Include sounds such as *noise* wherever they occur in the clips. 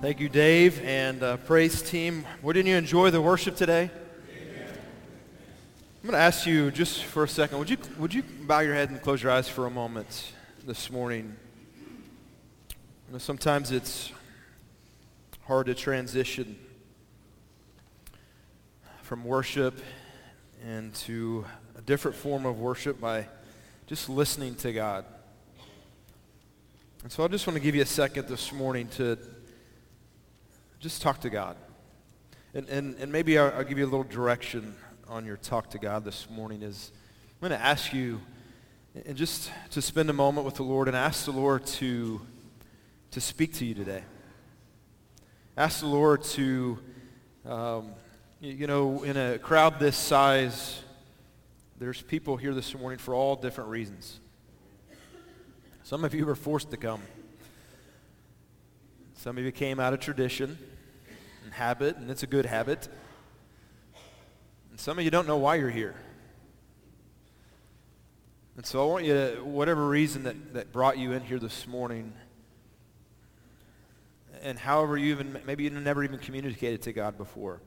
Thank you, Dave and uh, praise team. Well, didn't you enjoy the worship today? I'm going to ask you just for a second. Would you would you bow your head and close your eyes for a moment this morning? You know, sometimes it's hard to transition from worship into a different form of worship by just listening to God. And so I just want to give you a second this morning to just talk to God. And, and, and maybe I'll, I'll give you a little direction on your talk to God this morning is I'm going to ask you and just to spend a moment with the Lord and ask the Lord to, to speak to you today. Ask the Lord to, um, you, you know, in a crowd this size, there's people here this morning for all different reasons. Some of you were forced to come. Some of you came out of tradition and habit, and it's a good habit. And some of you don't know why you're here. And so I want you to, whatever reason that, that brought you in here this morning, and however you even, maybe you never even communicated to God before,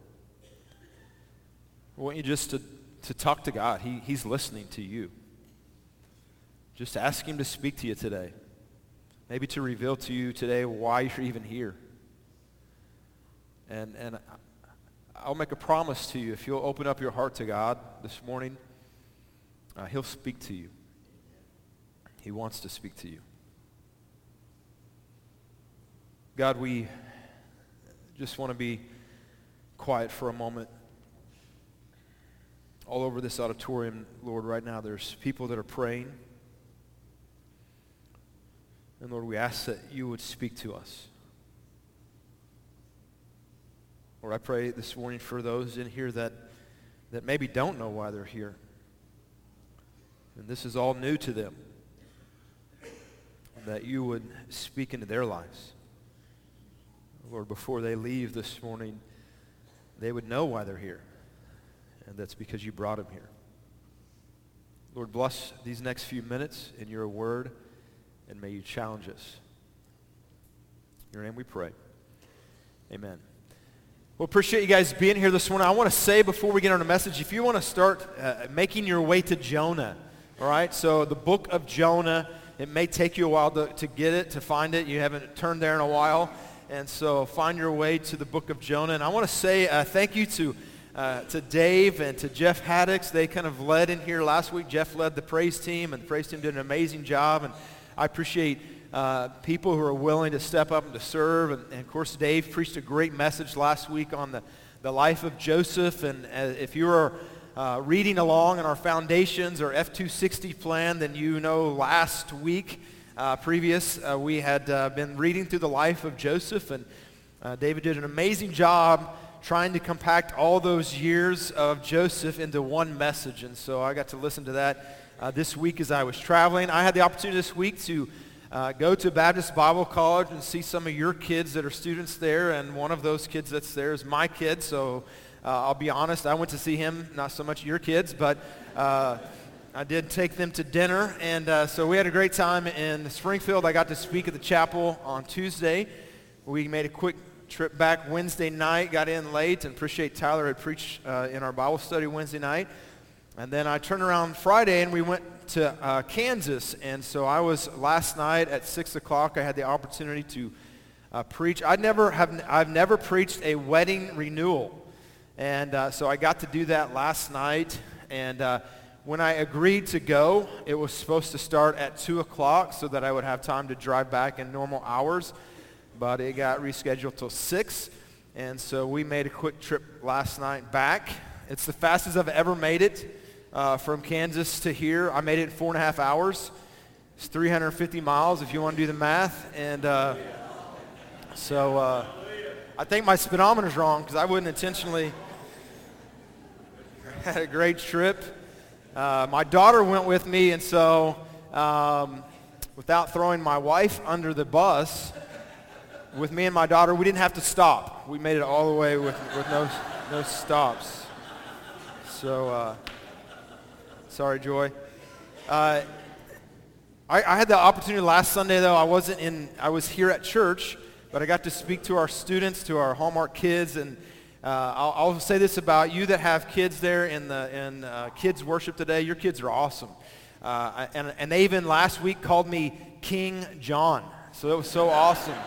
I want you just to, to talk to God. He, he's listening to you. Just ask him to speak to you today. Maybe to reveal to you today why you're even here. And, and I'll make a promise to you. If you'll open up your heart to God this morning, uh, he'll speak to you. He wants to speak to you. God, we just want to be quiet for a moment. All over this auditorium, Lord, right now, there's people that are praying. And Lord, we ask that you would speak to us. Lord, I pray this morning for those in here that, that maybe don't know why they're here. And this is all new to them. That you would speak into their lives. Lord, before they leave this morning, they would know why they're here. And that's because you brought them here. Lord, bless these next few minutes in your word and may you challenge us. In your name we pray. Amen. Well, appreciate you guys being here this morning. I want to say before we get on the message, if you want to start uh, making your way to Jonah, all right? So the book of Jonah, it may take you a while to, to get it, to find it. You haven't turned there in a while. And so find your way to the book of Jonah. And I want to say uh, thank you to, uh, to Dave and to Jeff Haddix. They kind of led in here last week. Jeff led the praise team, and the praise team did an amazing job. And I appreciate uh, people who are willing to step up and to serve. And, and, of course, Dave preached a great message last week on the, the life of Joseph. And uh, if you are uh, reading along in our foundations or F260 plan, then you know last week, uh, previous, uh, we had uh, been reading through the life of Joseph. And David did an amazing job trying to compact all those years of Joseph into one message. And so I got to listen to that uh, this week as I was traveling. I had the opportunity this week to uh, go to Baptist Bible College and see some of your kids that are students there, and one of those kids that's there is my kid, so uh, I'll be honest, I went to see him, not so much your kids, but uh, I did take them to dinner, and uh, so we had a great time in Springfield. I got to speak at the chapel on Tuesday. We made a quick trip back Wednesday night, got in late, and appreciate Tyler had preached uh, in our Bible study Wednesday night. And then I turned around Friday and we went to uh, Kansas. And so I was last night at 6 o'clock. I had the opportunity to uh, preach. I'd never have, I've never preached a wedding renewal. And uh, so I got to do that last night. And uh, when I agreed to go, it was supposed to start at 2 o'clock so that I would have time to drive back in normal hours. But it got rescheduled till 6. And so we made a quick trip last night back. It's the fastest I've ever made it uh, from Kansas to here. I made it four and a half hours. It's 350 miles if you want to do the math. And uh, so uh, I think my speedometer's wrong because I wouldn't intentionally. *laughs* Had a great trip. Uh, my daughter went with me, and so um, without throwing my wife under the bus, with me and my daughter, we didn't have to stop. We made it all the way with, with no, no stops. So uh, Sorry, Joy. Uh, I, I, had the opportunity last Sunday, though. I wasn't in, I was here at church, but I got to speak to our students, to our Hallmark kids, and uh, I'll, I'll, say this about you that have kids there in the in uh, kids worship today. Your kids are awesome, uh, and and they even last week called me King John, so it was so awesome.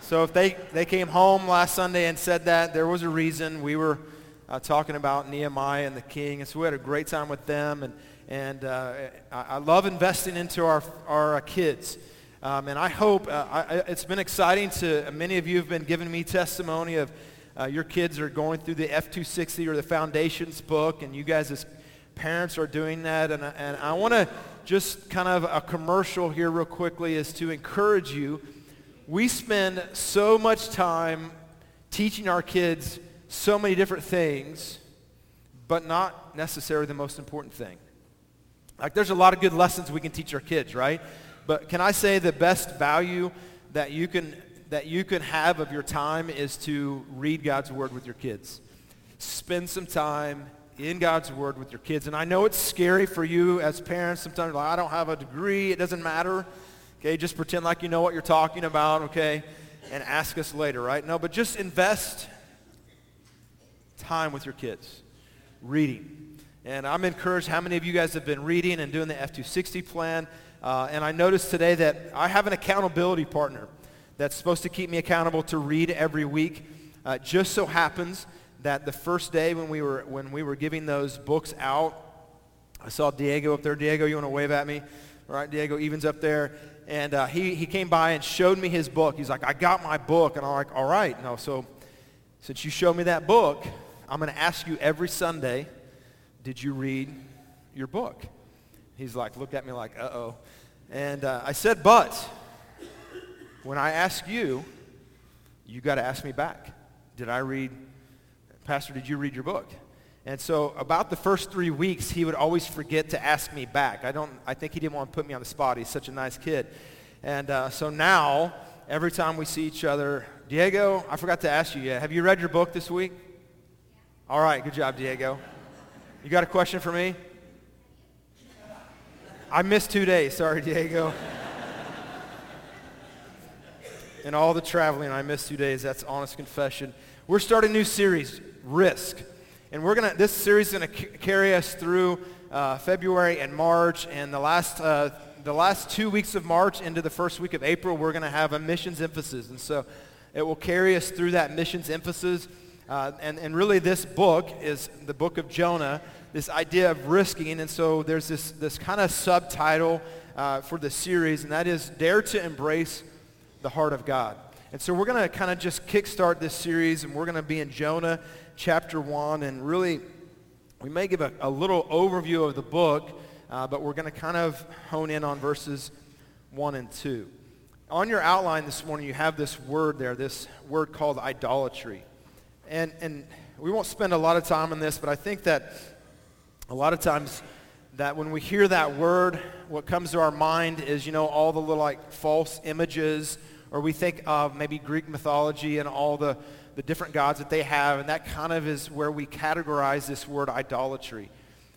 So if they they came home last Sunday and said that, there was a reason. We were uh, talking about Nehemiah and the king, and so we had a great time with them, and and uh, I, I, love investing into our our kids. Um, and I hope, uh, I, it's been exciting to, many of you have been giving me testimony of uh, your kids are going through the F260 or the Foundations book, and you guys as parents are doing that. And, and I want to just kind of a commercial here real quickly is to encourage you. We spend so much time teaching our kids so many different things, but not necessarily the most important thing. Like there's a lot of good lessons we can teach our kids, right? But can I say the best value that you can that you can have of your time is to read God's word with your kids. Spend some time in God's word with your kids. And I know it's scary for you as parents. Sometimes like, I don't have a degree. It doesn't matter. Okay, just pretend like you know what you're talking about, okay? And ask us later, right? No, but just invest time with your kids. Reading. And I'm encouraged how many of you guys have been reading and doing the F260 plan. Uh, and I noticed today that I have an accountability partner that's supposed to keep me accountable to read every week. Uh, just so happens that the first day when we were when we were giving those books out, I saw Diego up there. Diego, you want to wave at me? All right, Diego Evans up there. And uh, he, he came by and showed me his book. He's like, I got my book. And I'm like, all right. No, so since you showed me that book, I'm going to ask you every Sunday, did you read your book? He's like, look at me like, uh-oh. And uh, I said, but when I ask you, you got to ask me back. Did I read, Pastor, did you read your book? And so about the first three weeks, he would always forget to ask me back. I don't, I think he didn't want to put me on the spot. He's such a nice kid. And uh, so now, every time we see each other, Diego, I forgot to ask you yet. Have you read your book this week? All right, good job, Diego. You got a question for me? I missed two days. Sorry, Diego. *laughs* and all the traveling, I missed two days. That's honest confession. We're starting a new series, Risk. And we're gonna, this series is going to c- carry us through uh, February and March. And the last, uh, the last two weeks of March into the first week of April, we're going to have a missions emphasis. And so it will carry us through that missions emphasis. Uh, and, and really this book is the book of Jonah this idea of risking. And so there's this, this kind of subtitle uh, for the series, and that is Dare to Embrace the Heart of God. And so we're going to kind of just kickstart this series, and we're going to be in Jonah chapter 1. And really, we may give a, a little overview of the book, uh, but we're going to kind of hone in on verses 1 and 2. On your outline this morning, you have this word there, this word called idolatry. And, and we won't spend a lot of time on this, but I think that a lot of times that when we hear that word, what comes to our mind is, you know, all the little like false images, or we think of maybe Greek mythology and all the, the different gods that they have, and that kind of is where we categorize this word idolatry.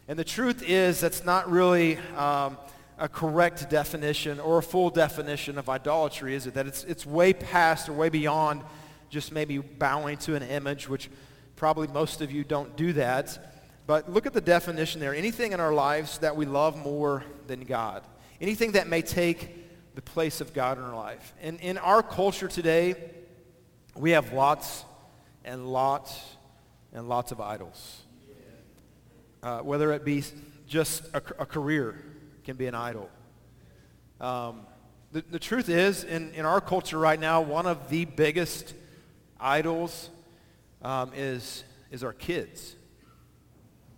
And the truth is that's not really um, a correct definition or a full definition of idolatry, is it? That it's, it's way past or way beyond just maybe bowing to an image, which probably most of you don't do that. But look at the definition there. Anything in our lives that we love more than God. Anything that may take the place of God in our life. And in our culture today, we have lots and lots and lots of idols. Uh, whether it be just a, a, career can be an idol. Um, the, the truth is, in, in our culture right now, one of the biggest idols um, is, is our kids.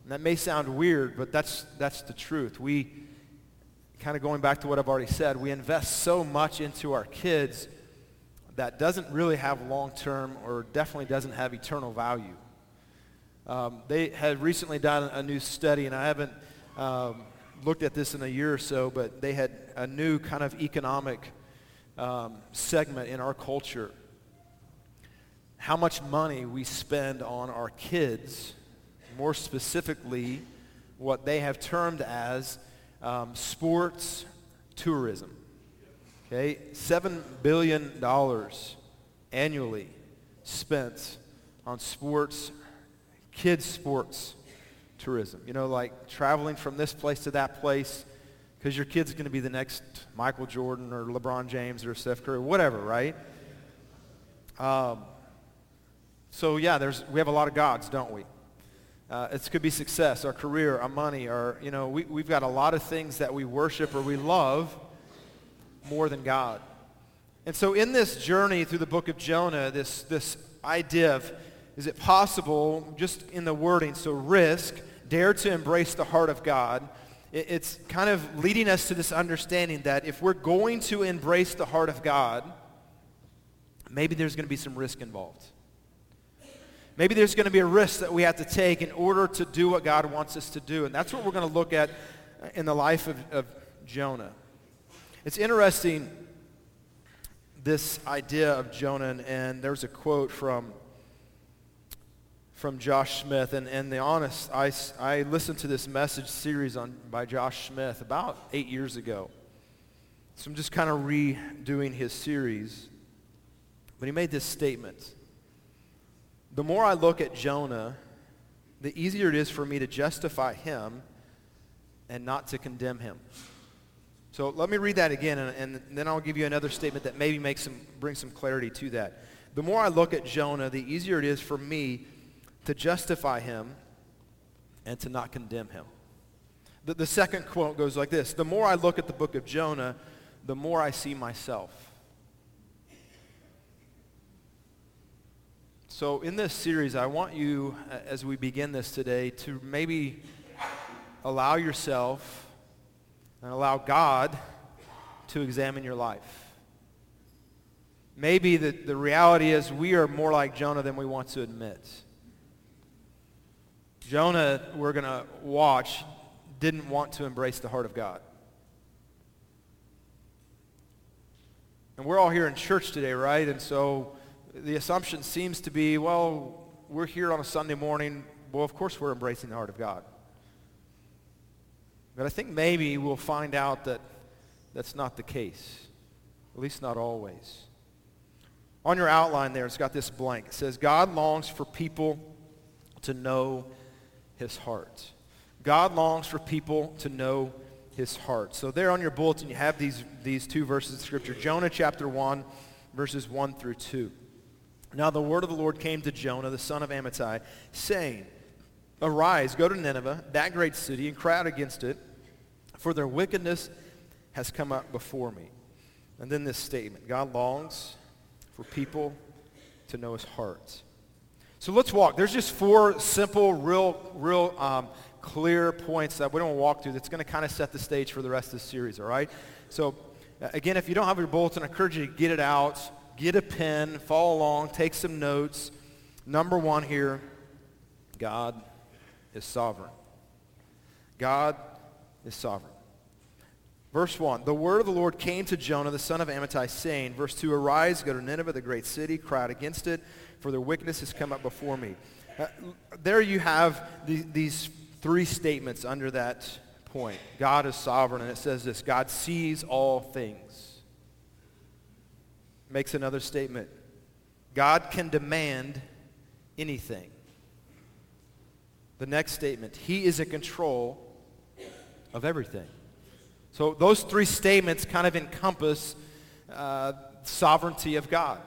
And that may sound weird, but that's, that's the truth. We, kind of going back to what I've already said, we invest so much into our kids that doesn't really have long-term or definitely doesn't have eternal value. Um, they had recently done a new study, and I haven't um, looked at this in a year or so, but they had a new kind of economic um, segment in our culture. How much money we spend on our kids more specifically what they have termed as um, sports tourism. Okay, $7 billion annually spent on sports, kids sports tourism. You know, like traveling from this place to that place because your kid's going to be the next Michael Jordan or LeBron James or Steph Curry, whatever, right? Um, so yeah, there's, we have a lot of gods, don't we? Uh, it could be success, our career, our money, our, you know, we, we've got a lot of things that we worship or we love more than God. And so in this journey through the book of Jonah, this, this idea of, is it possible, just in the wording, so risk, dare to embrace the heart of God, it, it's kind of leading us to this understanding that if we're going to embrace the heart of God, maybe there's going to be some risk involved. Maybe there's going to be a risk that we have to take in order to do what God wants us to do. And that's what we're going to look at in the life of, of Jonah. It's interesting, this idea of Jonah, and there's a quote from, from Josh Smith. And, and the honest, I, I listened to this message series on, by Josh Smith about eight years ago. So I'm just kind of redoing his series. But he made this statement. The more I look at Jonah, the easier it is for me to justify him and not to condemn him. So let me read that again, and, and, then I'll give you another statement that maybe makes some, bring some clarity to that. The more I look at Jonah, the easier it is for me to justify him and to not condemn him. The, the second quote goes like this The more I look at the book of Jonah, the more I see myself. So in this series, I want you, uh, as we begin this today, to maybe allow yourself and allow God to examine your life. Maybe the, the reality is we are more like Jonah than we want to admit. Jonah, we're going to watch, didn't want to embrace the heart of God. And we're all here in church today, right? And so the assumption seems to be, well, we're here on a Sunday morning. Well, of course we're embracing the heart of God. But I think maybe we'll find out that that's not the case, at least not always. On your outline there, it's got this blank. It says, God longs for people to know his heart. God longs for people to know his heart. So there on your bulletin, you have these, these two verses of Scripture. Jonah chapter 1, verses 1 through 2. Now the word of the Lord came to Jonah, the son of Amittai, saying, Arise, go to Nineveh, that great city, and cry out against it for their wickedness has come up before me. And then this statement, God longs for people to know his heart. So let's walk. There's just four simple, real, real um, clear points that we don't walk through that's going to kind of set the stage for the rest of the series, all right? So again, if you don't have your bulletin, I encourage you to get it out, get a pen, follow along, take some notes. Number one here, God is sovereign. God is sovereign. Verse 1, the word of the Lord came to Jonah, the son of Amittai, saying, verse 2, Arise, go to Nineveh, the great city, cry out against it, for their wickedness has come up before me. Uh, there you have the, these three statements under that point. God is sovereign, and it says this, God sees all things. Makes another statement. God can demand anything. The next statement, he is in control of everything. So those three statements kind of encompass uh, sovereignty of God.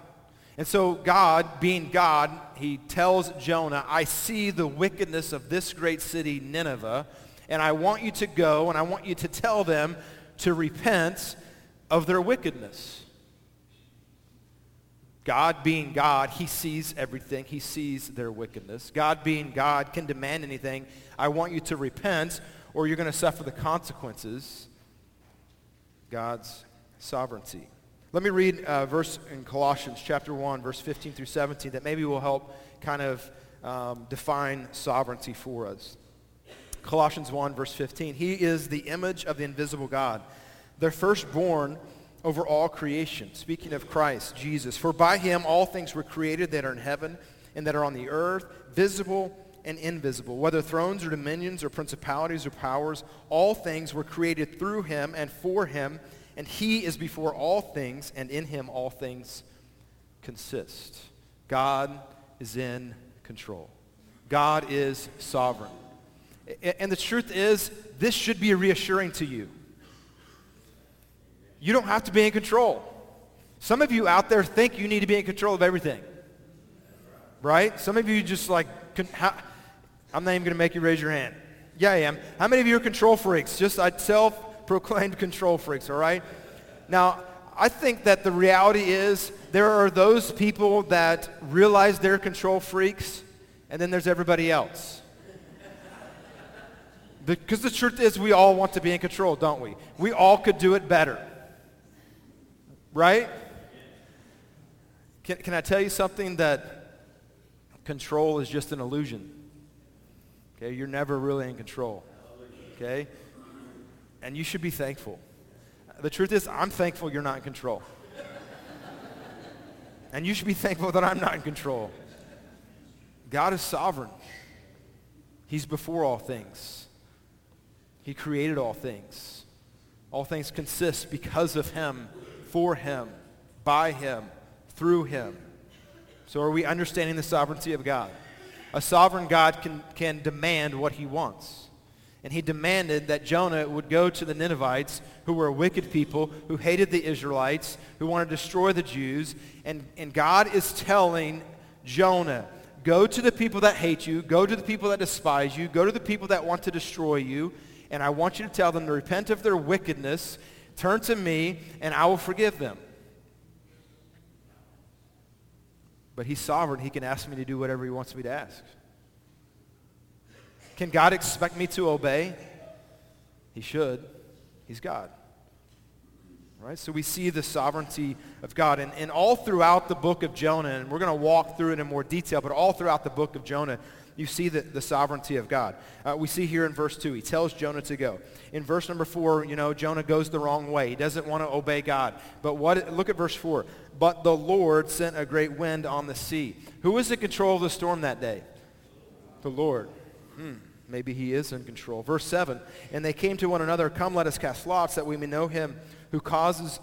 And so God, being God, he tells Jonah, I see the wickedness of this great city, Nineveh, and I want you to go and I want you to tell them to repent of their wickedness. God being God, he sees everything. He sees their wickedness. God being God can demand anything. I want you to repent or you're going to suffer the consequences. God's sovereignty. Let me read a verse in Colossians chapter 1, verse 15 through 17 that maybe will help kind of um, define sovereignty for us. Colossians 1, verse 15. He is the image of the invisible God, the firstborn over all creation. Speaking of Christ, Jesus. For by him all things were created that are in heaven and that are on the earth, visible and invisible, whether thrones or dominions or principalities or powers, all things were created through him and for him, and he is before all things, and in him all things consist. God is in control. God is sovereign. And the truth is, this should be reassuring to you. You don't have to be in control. Some of you out there think you need to be in control of everything. Right? Some of you just like, I'm not even going to make you raise your hand. Yeah, I am. How many of you are control freaks? Just uh, self-proclaimed *laughs* control freaks, all right? Now, I think that the reality is there are those people that realize they're control freaks, and then there's everybody else. Because the truth is we all want to be in control, don't we? We all could do it better. Right? Can, can I tell you something that control is just an illusion? Okay, you're never really in control. Okay? And you should be thankful. The truth is, I'm thankful you're not in control. and you should be thankful that I'm not in control. God is sovereign. He's before all things. He created all things. All things consist because of him, for him, by him, through him. So are we understanding the sovereignty of God? A sovereign God can, can demand what he wants. And he demanded that Jonah would go to the Ninevites, who were a wicked people, who hated the Israelites, who wanted to destroy the Jews. And, and God is telling Jonah, go to the people that hate you, go to the people that despise you, go to the people that want to destroy you, and I want you to tell them to repent of their wickedness, turn to me, and I will forgive them. But he's sovereign. He can ask me to do whatever he wants me to ask. Can God expect me to obey? He should. He's God. Right? So we see the sovereignty of God. And, and all throughout the book of Jonah, and we're going to walk through it in more detail, but all throughout the book of Jonah, you see the, the sovereignty of God. Uh, we see here in verse 2, he tells Jonah to go. In verse number 4, you know, Jonah goes the wrong way. He doesn't want to obey God. But what, look at verse 4. But the Lord sent a great wind on the sea. Who was in control of the storm that day? The Lord. Hmm, maybe he is in control. Verse 7, and they came to one another, Come, let us cast lots, that we may know him who causes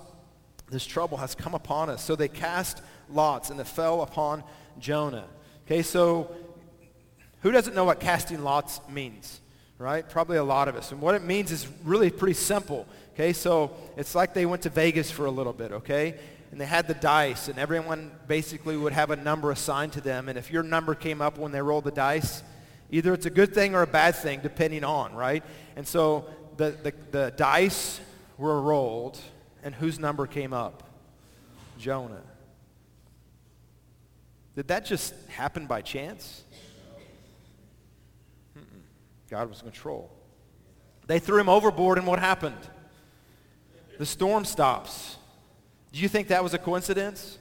this trouble has come upon us. So they cast lots, and it fell upon Jonah. Okay, so who doesn't know what casting lots means? Right? Probably a lot of us. And what it means is really pretty simple. Okay, so it's like they went to Vegas for a little bit, okay? And they had the dice, and everyone basically would have a number assigned to them. And if your number came up when they rolled the dice, either it's a good thing or a bad thing, depending on, right? And so the, the, the dice were rolled, and whose number came up? Jonah. Did that just happen by chance? God was in control. They threw him overboard, and what happened? The storm stops. Do you think that was a coincidence?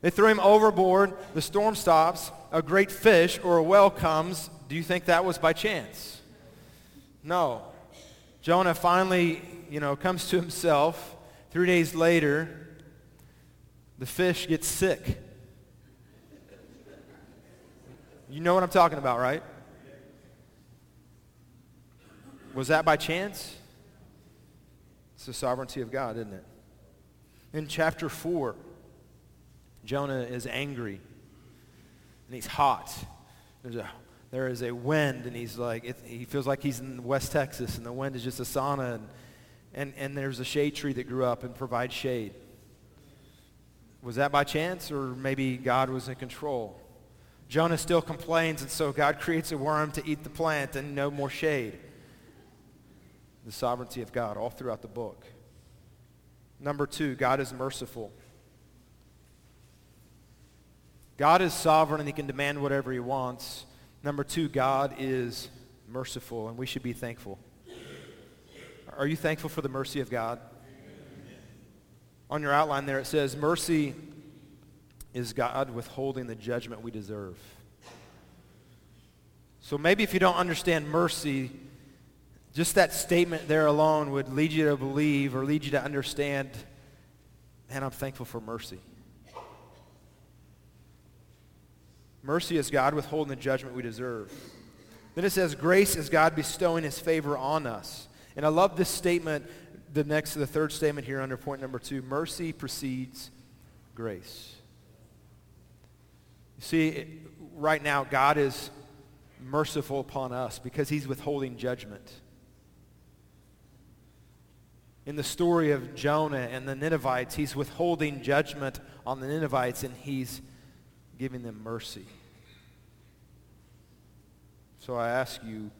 They threw him overboard, the storm stops, a great fish or a whale comes. Do you think that was by chance? No. Jonah finally, you know, comes to himself. Three days later, the fish gets sick. You know what I'm talking about, right? Was that by chance? It's the sovereignty of God, isn't it? In chapter 4, Jonah is angry and he's hot. There's a, there is a wind and he's like, it, he feels like he's in West Texas and the wind is just a sauna and, and, and there's a shade tree that grew up and provides shade. Was that by chance or maybe God was in control? Jonah still complains and so God creates a worm to eat the plant and no more shade the sovereignty of God all throughout the book. Number two, God is merciful. God is sovereign and he can demand whatever he wants. Number two, God is merciful and we should be thankful. Are you thankful for the mercy of God? On your outline there it says, mercy is God withholding the judgment we deserve. So maybe if you don't understand mercy, just that statement there alone would lead you to believe or lead you to understand, man, I'm thankful for mercy. Mercy is God withholding the judgment we deserve. Then it says, grace is God bestowing his favor on us. And I love this statement the next, the third statement here under point number two, mercy precedes grace. You see, right now, God is merciful upon us because he's withholding judgment. In the story of Jonah and the Ninevites, he's withholding judgment on the Ninevites and he's giving them mercy. So I ask you,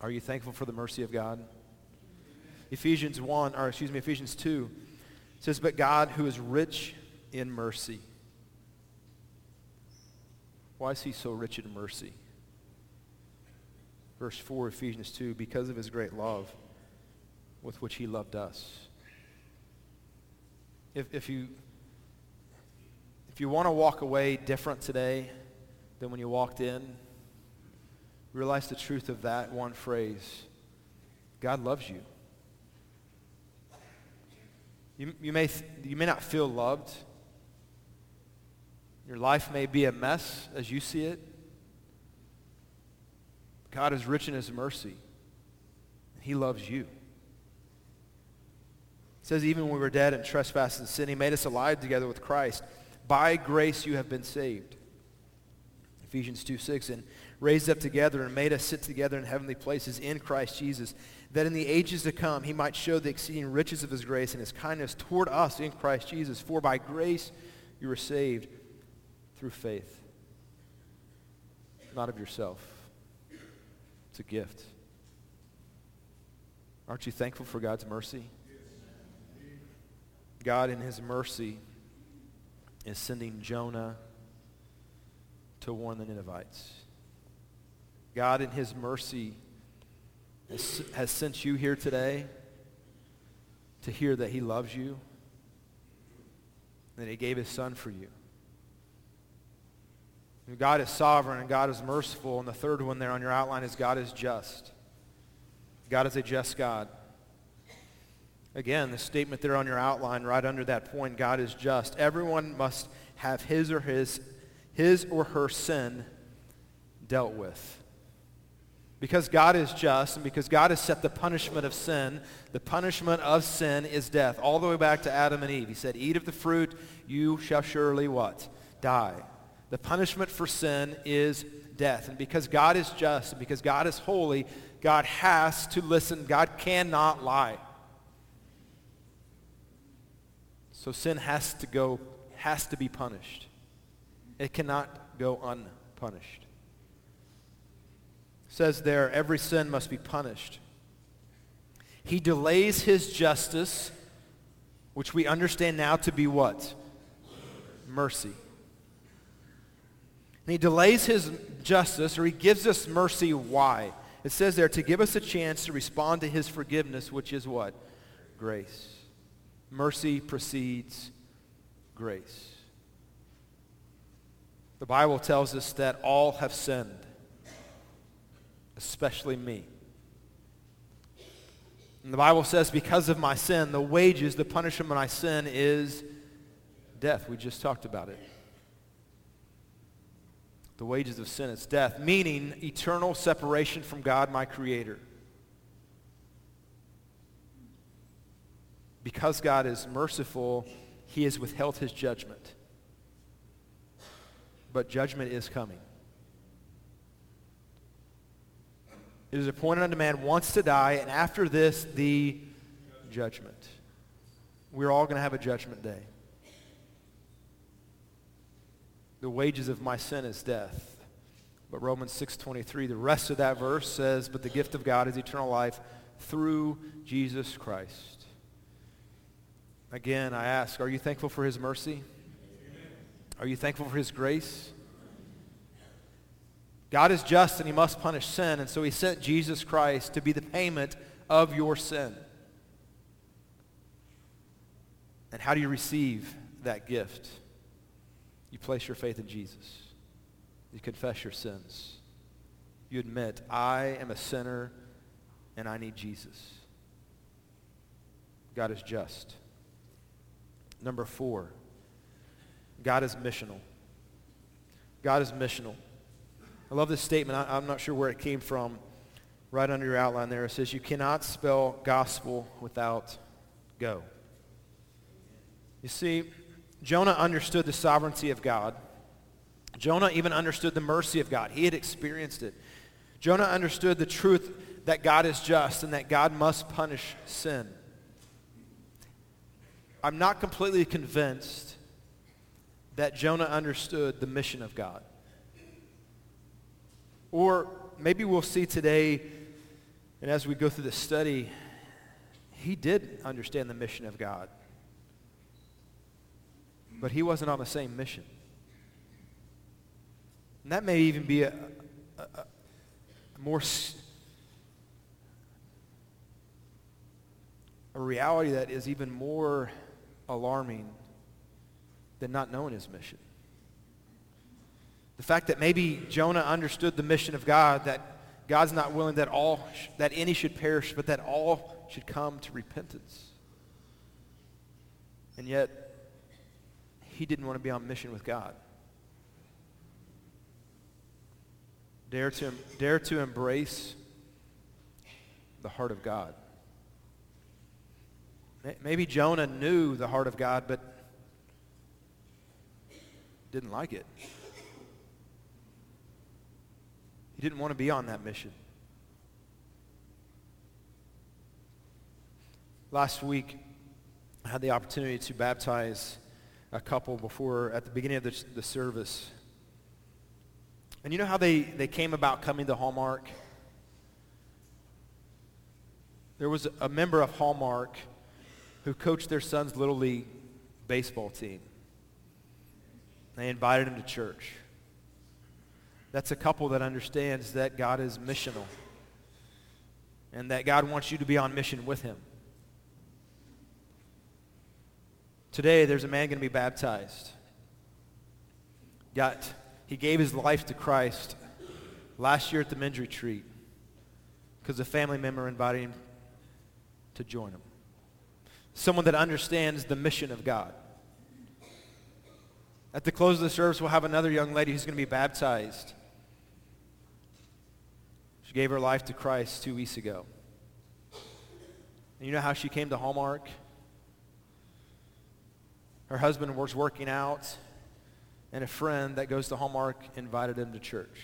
are you thankful for the mercy of God? Ephesians 1, or excuse me, Ephesians 2 says, But God who is rich in mercy. Why is he so rich in mercy? Verse 4, Ephesians 2, because of his great love with which he loved us. If, if you, if you want to walk away different today than when you walked in, realize the truth of that one phrase. God loves you. You, you, may, you may not feel loved. Your life may be a mess as you see it. God is rich in his mercy. He loves you. Says even when we were dead in trespass and sin, he made us alive together with Christ. By grace you have been saved. Ephesians 2, 6. And raised up together and made us sit together in heavenly places in Christ Jesus that in the ages to come he might show the exceeding riches of his grace and his kindness toward us in Christ Jesus. For by grace you were saved through faith, not of yourself. It's a gift. Aren't you thankful for God's mercy? God, in his mercy, is sending Jonah to warn the Ninevites. God, in his mercy, has sent you here today to hear that he loves you and that he gave his son for you. God is sovereign and God is merciful. And the third one there on your outline is God is just. God is a just God. Again, the statement there on your outline right under that point, God is just. Everyone must have his or his, his or her sin dealt with. Because God is just and because God has set the punishment of sin, the punishment of sin is death. All the way back to Adam and Eve. He said, eat of the fruit, you shall surely what? Die. The punishment for sin is death. And because God is just and because God is holy, God has to listen. God cannot lie. So sin has to go, has to be punished. It cannot go unpunished says there, every sin must be punished. He delays his justice, which we understand now to be what? Mercy. And he delays his justice, or he gives us mercy. Why? It says there, to give us a chance to respond to his forgiveness, which is what? Grace. Mercy precedes grace. The Bible tells us that all have sinned especially me. And the Bible says, because of my sin, the wages, the punishment of my sin is death. We just talked about it. The wages of sin is death, meaning eternal separation from God, my Creator. Because God is merciful, he has withheld his judgment. But judgment is coming. It is appointed unto man once to die, and after this, the judgment. We're all going to have a judgment day. The wages of my sin is death. But Romans 6.23, the rest of that verse says, but the gift of God is eternal life through Jesus Christ. Again, I ask, are you thankful for his mercy? Are you thankful for his grace? God is just and he must punish sin, and so he sent Jesus Christ to be the payment of your sin. And how do you receive that gift? You place your faith in Jesus. You confess your sins. You admit, I am a sinner and I need Jesus. God is just. Number four, God is missional. God is missional. I love this statement. I, am not sure where it came from. right under your outline there, it says, you cannot spell gospel without go. You see, Jonah understood the sovereignty of God. Jonah even understood the mercy of God. He had experienced it. Jonah understood the truth that God is just and that God must punish sin. I'm not completely convinced that Jonah understood the mission of God. Or maybe we'll see today, and as we go through the study, he did understand the mission of God. But he wasn't on the same mission. And that may even be a, a, a more a reality that is even more alarming than not knowing his mission. The fact that maybe Jonah understood the mission of God, that God's not willing that all that any should perish, but that all should come to repentance. And yet, he didn't want to be on mission with God. Dare to, dare to embrace the heart of God. Maybe Jonah knew the heart of God, but didn't like it. He didn't want to be on that mission. Last week, I had the opportunity to baptize a couple before, at the beginning of the, the service. And you know how they, they came about coming to Hallmark? There was a member of Hallmark who coached their son's Little League baseball team. They invited him to church. That's a couple that understands that God is missional and that God wants you to be on mission with him. Today, there's a man going to be baptized. Got, he gave his life to Christ last year at the men's retreat because a family member invited him to join him. Someone that understands the mission of God. At the close of the service, we'll have another young lady who's going to be baptized. She gave her life to Christ two weeks ago. And you know how she came to Hallmark? Her husband was working out, and a friend that goes to Hallmark invited him to church.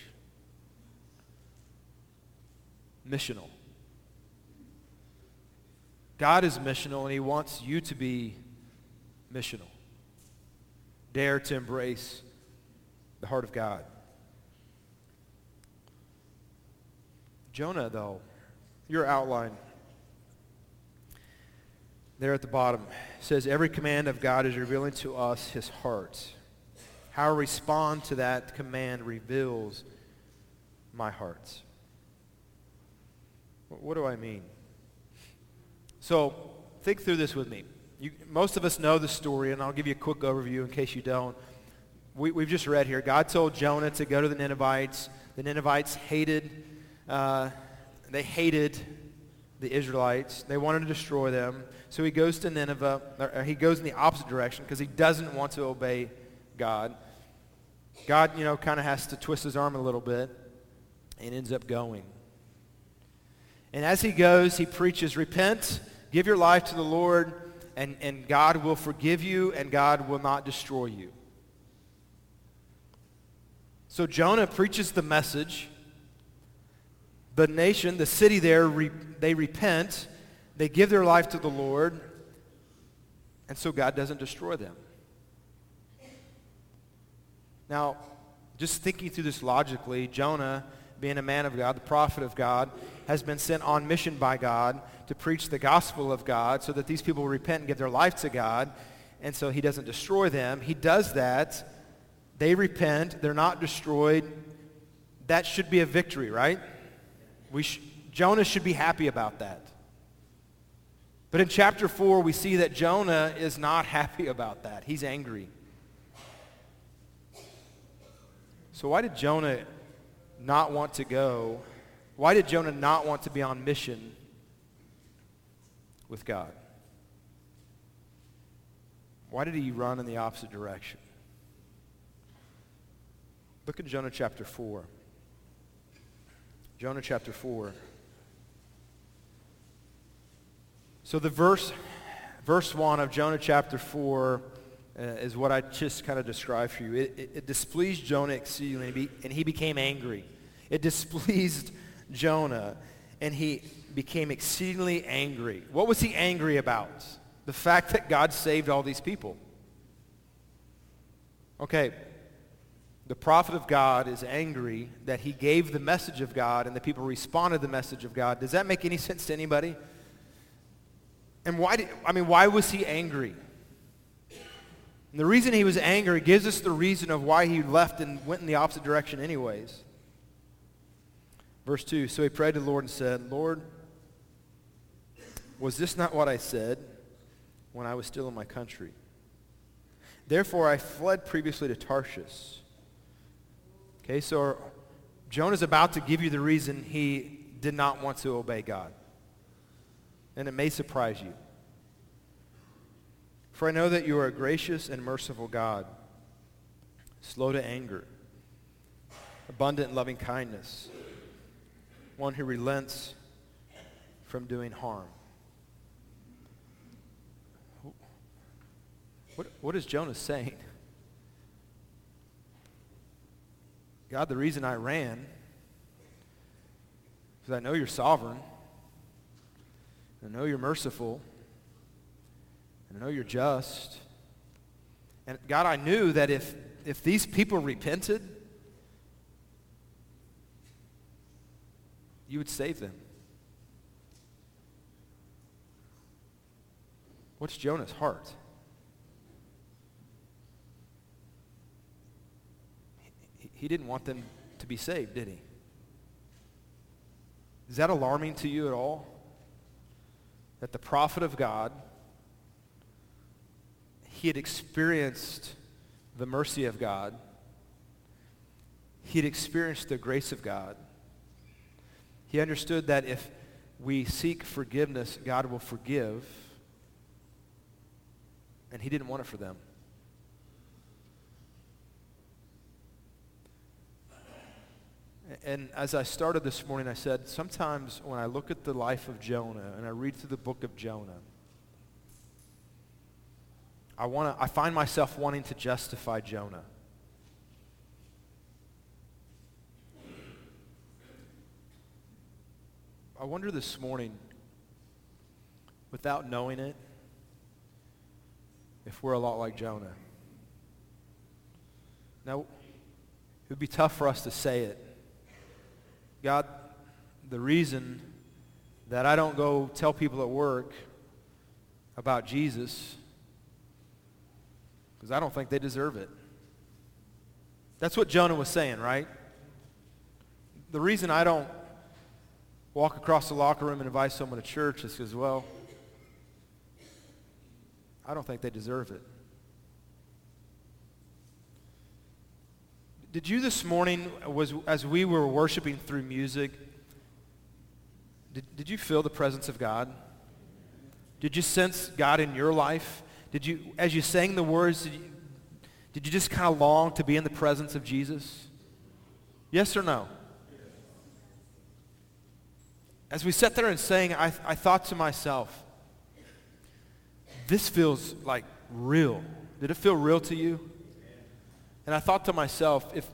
Missional. God is missional, and he wants you to be missional. Dare to embrace the heart of God. Jonah, though, your outline there at the bottom says, Every command of God is revealing to us his heart. How I respond to that command reveals my heart. What do I mean? So think through this with me. You, most of us know the story, and I'll give you a quick overview in case you don't. We, we've just read here. God told Jonah to go to the Ninevites. The Ninevites hated uh, they hated the Israelites. They wanted to destroy them. So he goes to Nineveh, he goes in the opposite direction because he doesn't want to obey God. God, you know, kind of has to twist his arm a little bit and ends up going. And as he goes, he preaches, repent, give your life to the Lord, and, and God will forgive you, and God will not destroy you. So Jonah preaches the message the nation, the city there, re, they repent, they give their life to the Lord, and so God doesn't destroy them. Now, just thinking through this logically, Jonah, being a man of God, the prophet of God, has been sent on mission by God to preach the gospel of God so that these people repent and give their life to God, and so he doesn't destroy them. He does that. They repent. They're not destroyed. That should be a victory, right? We sh- Jonah should be happy about that. But in chapter 4, we see that Jonah is not *laughs* happy about that. He's angry. So why did Jonah not want to go? Why did Jonah not want to be on mission with God? Why did he run in the opposite direction? Look at Jonah chapter 4. Jonah chapter 4. So the verse, verse 1 of Jonah chapter 4 uh, is what I just kind of described for you. It, it, it displeased Jonah exceedingly, and he, and he became angry. It displeased Jonah and he became exceedingly angry. What was he angry about? The fact that God saved all these people. Okay, the prophet of God is angry that he gave the message of God and the people responded to the message of God. Does that make any sense to anybody? And why did, I mean, why was he angry? And the reason he was angry gives us the reason of why he left and went in the opposite direction anyways. Verse 2, so he prayed to the Lord and said, Lord, was this not what I said when I was still in my country? Therefore I fled previously to Tarshish. Okay, so Jonah's about to give you the reason he did not want to obey God. And it may surprise you. For I know that you are a gracious and merciful God, slow to anger, abundant in loving kindness, one who relents from doing harm. What, what is Jonah saying? God, the reason I ran is I know you're sovereign. I know you're merciful. And I know you're just. And God, I knew that if, if these people repented, you would save them. What's Jonah's heart? He, didn't want them to be saved, did he? Is that alarming to you at all? That the prophet of God he had experienced the mercy of God. He had experienced the grace of God. He understood that if we seek forgiveness, God will forgive. And he didn't want it for them. And as I started this morning, I said, sometimes when I look at the life of Jonah and I read through the book of Jonah, I, wanna, I find myself wanting to justify Jonah. I wonder this morning, without knowing it, if we're a lot like Jonah. Now, it would be tough for us to say it. God, the reason that I don't go tell people at work about Jesus because I don't think they deserve it. That's what Jonah was saying, right? The reason I don't walk across the locker room and invite someone to church is says, well, I don't think they deserve it. Did you this morning, was as we were worshiping through music, did, did you feel the presence of God? Did you sense God in your life? Did you, as you sang the words, did you, did you just kind of long to be in the presence of Jesus? Yes or no? As we sat there and sang, I, I thought to myself, this feels like real. Did it feel real to you? And I thought to myself, if,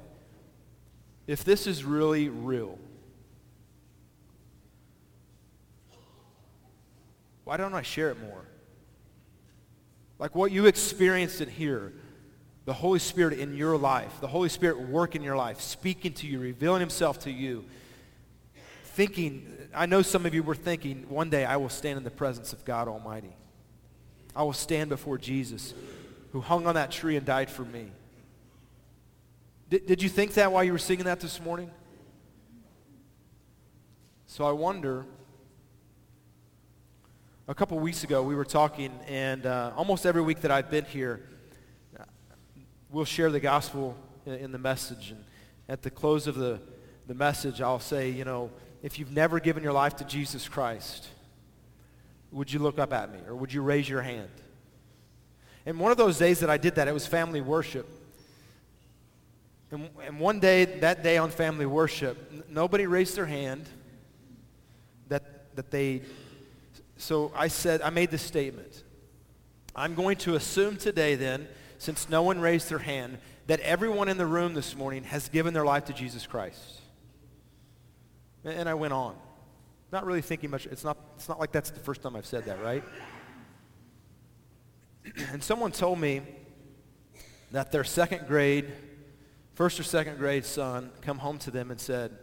if this is really real, why don't I share it more? Like what you experienced in here, the Holy Spirit in your life, the Holy Spirit work in your life, speaking to you, revealing himself to you, thinking, I know some of you were thinking, one day I will stand in the presence of God Almighty. I will stand before Jesus who hung on that tree and died for me. Did, did you think that while you were singing that this morning? So I wonder a couple weeks ago, we were talking, and uh, almost every week that I've been here, we'll share the gospel in, in, the message. And at the close of the, the message, I'll say, you know, if you've never given your life to Jesus Christ, would you look up at me or would you raise your hand? And one of those days that I did that, it was family worship. And, and one day, that day on family worship, n- nobody raised their hand that, that they so I said, I made this statement. I'm going to assume today then, since no one raised their hand, that everyone in the room this morning has given their life to Jesus Christ. And I went on. Not really thinking much. It's not, it's not like that's the first time I've said that, right? *clears throat* And someone told me that their second grade, first or second grade son come home to them and said,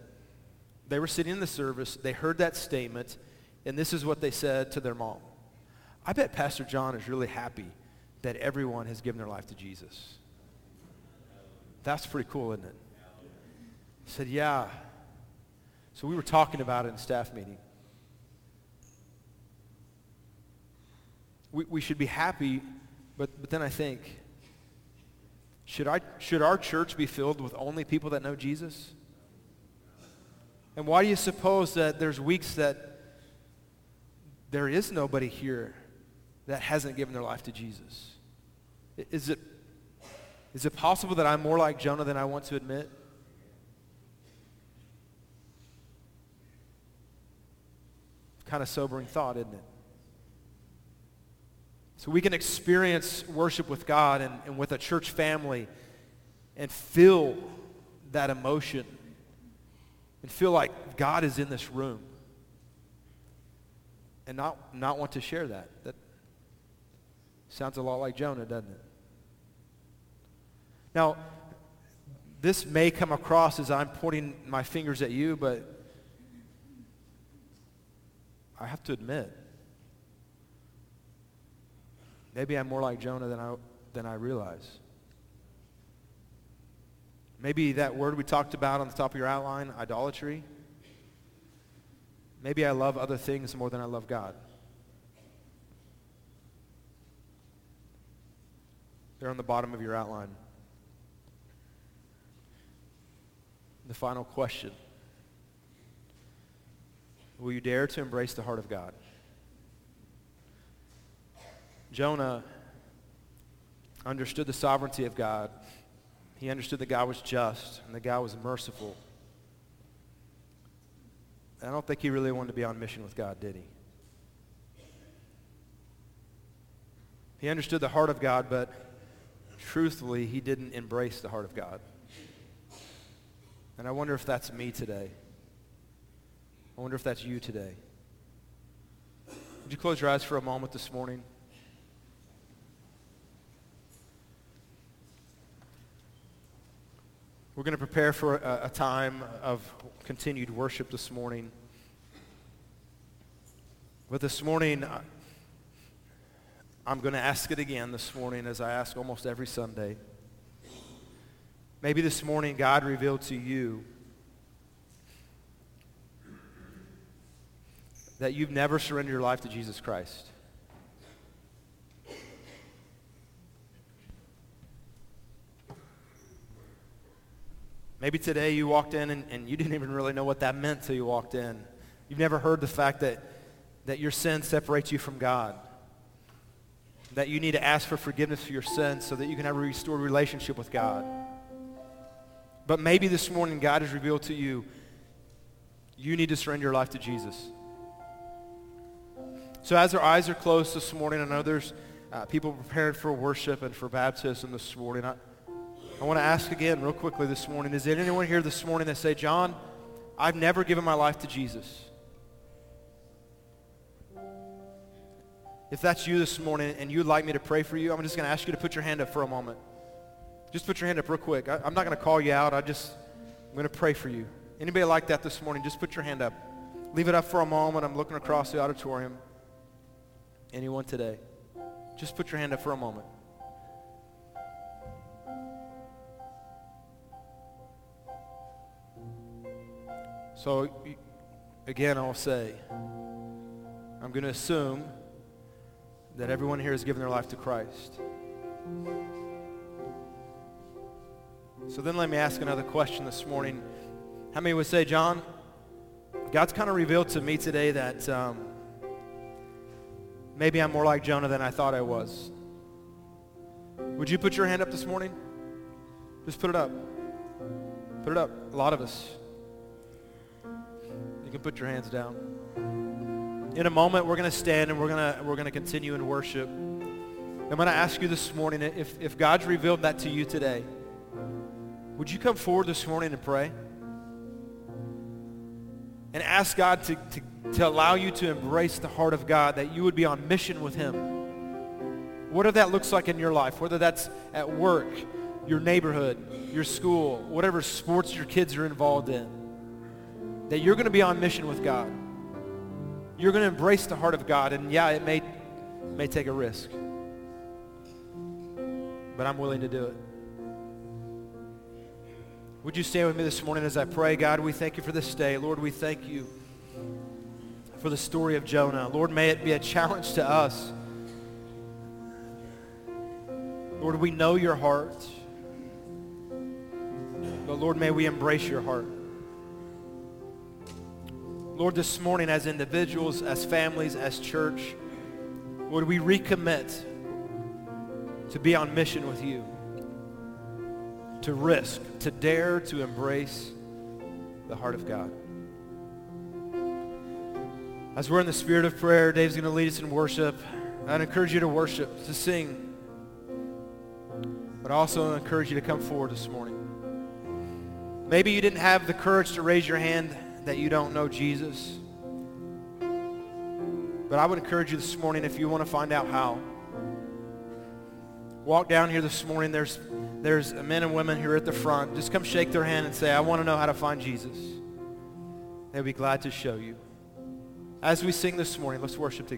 they were sitting in the service, they heard that statement, and this is what they said to their mom. I bet Pastor John is really happy that everyone has given their life to Jesus. That's pretty cool, isn't it? Said, yeah. So we were talking about it in staff meeting. We, we should be happy, but, but then I think, should, I, should our church be filled with only people that know Jesus? And why do you suppose that there's weeks that there is nobody here that hasn't given their life to Jesus? Is it, is it possible that I'm more like Jonah than I want to admit? Kind of sobering thought, isn't it? So we can experience worship with God and, and with a church family and feel that emotion and feel like God is in this room and not, not want to share that. That sounds a lot like Jonah, doesn't it? Now, this may come across as I'm pointing my fingers at you, but I have to admit, maybe I'm more like Jonah than I, than I realize. Maybe that word we talked about on the top of your outline, idolatry. Maybe I love other things more than I love God. They're on the bottom of your outline. The final question. Will you dare to embrace the heart of God? Jonah understood the sovereignty of God he understood that God was just and that God was merciful. I don't think he really wanted to be on mission with God, did he? He understood the heart of God, but truthfully, he didn't embrace the heart of God. And I wonder if that's me today. I wonder if that's you today. Would you close your eyes for a moment this morning? We're going to prepare for a, a time of continued worship this morning. But this morning, I'm going to ask it again this morning as I ask almost every Sunday. Maybe this morning God revealed to you that you've never surrendered your life to Jesus Christ. Maybe today you walked in and, and you didn't even really know what that meant until you walked in. You've never heard the fact that, that your sin separates you from God. That you need to ask for forgiveness for your sins so that you can have a restored relationship with God. But maybe this morning God has revealed to you you need to surrender your life to Jesus. So as our eyes are closed this morning, I know there's uh, people prepared for worship and for baptism this morning. I, I want to ask again real quickly this morning, is there anyone here this morning that say, John, I've never given my life to Jesus? If that's you this morning and you'd like me to pray for you, I'm just going to ask you to put your hand up for a moment. Just put your hand up real quick. I, am not going to call you out. I just, I'm going to pray for you. Anybody like that this morning, just put your hand up. Leave it up for a moment. I'm looking across the auditorium. Anyone today? Just put your hand up for a moment. So again, I'll say, I'm going to assume that everyone here has given their life to Christ. So then let me ask another question this morning. How many would say, John, God's kind of revealed to me today that um, maybe I'm more like Jonah than I thought I was. Would you put your hand up this morning? Just put it up. Put it up. A lot of us. You can put your hands down. in a moment, we're going to stand and we're going to, we're to continue in worship. I'm going to ask you this morning, if, if God's revealed that to you today, would you come forward this morning and pray? And ask God to, to, to allow you to embrace the heart of God, that you would be on mission with him. Whatever that looks like in your life, whether that's at work, your neighborhood, your school, whatever sports your kids are involved in, that you're going to be on mission with God. You're going to embrace the heart of God, and yeah, it may, may take a risk. But I'm willing to do it. Would you stand with me this morning as I pray? God, we thank you for this day. Lord, we thank you for the story of Jonah. Lord, may it be a challenge to us. Lord, we know your heart. But Lord, may we embrace your heart. Lord, this morning as individuals, as families, as church, Lord, we recommit to be on mission with you, to risk, to dare to embrace the heart of God. As we're in the spirit of prayer, Dave's going to lead us in worship. I'd encourage you to worship, to sing, but I also encourage you to come forward this morning. Maybe you didn't have the courage to raise your hand that you don't know Jesus. But I would encourage you this morning if you want to find out how. Walk down here this morning. There's, there's men and women who are at the front. Just come shake their hand and say, I want to know how to find Jesus. They'll be glad to show you. As we sing this morning, let's worship together.